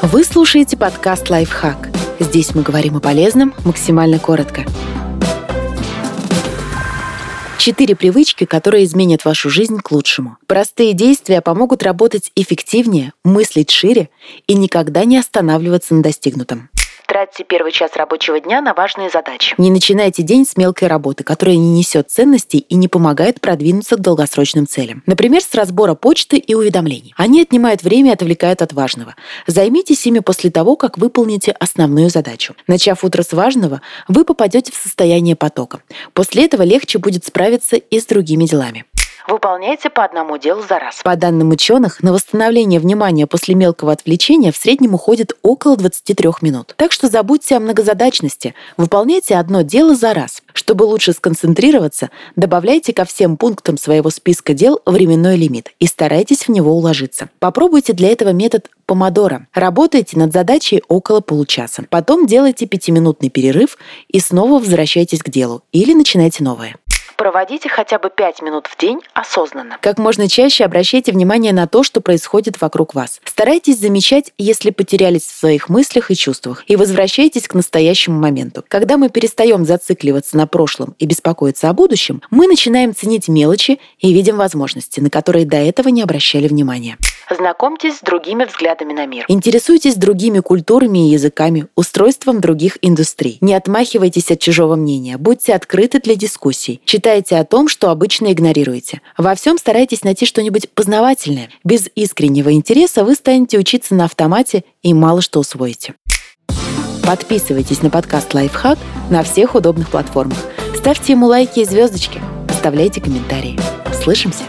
Вы слушаете подкаст «Лайфхак». Здесь мы говорим о полезном максимально коротко. Четыре привычки, которые изменят вашу жизнь к лучшему. Простые действия помогут работать эффективнее, мыслить шире и никогда не останавливаться на достигнутом. Тратьте первый час рабочего дня на важные задачи. Не начинайте день с мелкой работы, которая не несет ценностей и не помогает продвинуться к долгосрочным целям. Например, с разбора почты и уведомлений. Они отнимают время и отвлекают от важного. Займитесь ими после того, как выполните основную задачу. Начав утро с важного, вы попадете в состояние потока. После этого легче будет справиться и с другими делами. Выполняйте по одному делу за раз. По данным ученых, на восстановление внимания после мелкого отвлечения в среднем уходит около 23 минут. Так что забудьте о многозадачности, выполняйте одно дело за раз. Чтобы лучше сконцентрироваться, добавляйте ко всем пунктам своего списка дел временной лимит и старайтесь в него уложиться. Попробуйте для этого метод помодоро. Работайте над задачей около получаса. Потом делайте пятиминутный перерыв и снова возвращайтесь к делу или начинайте новое. Проводите хотя бы 5 минут в день осознанно. Как можно чаще обращайте внимание на то, что происходит вокруг вас. Старайтесь замечать, если потерялись в своих мыслях и чувствах, и возвращайтесь к настоящему моменту. Когда мы перестаем зацикливаться на прошлом и беспокоиться о будущем, мы начинаем ценить мелочи и видим возможности, на которые до этого не обращали внимания. Знакомьтесь с другими взглядами на мир. Интересуйтесь другими культурами и языками, устройством других индустрий. Не отмахивайтесь от чужого мнения, будьте открыты для дискуссий. Читайте о том, что обычно игнорируете. Во всем старайтесь найти что-нибудь познавательное. Без искреннего интереса вы станете учиться на автомате и мало что усвоите. Подписывайтесь на подкаст «Лайфхак» на всех удобных платформах. Ставьте ему лайки и звездочки. Оставляйте комментарии. Слышимся!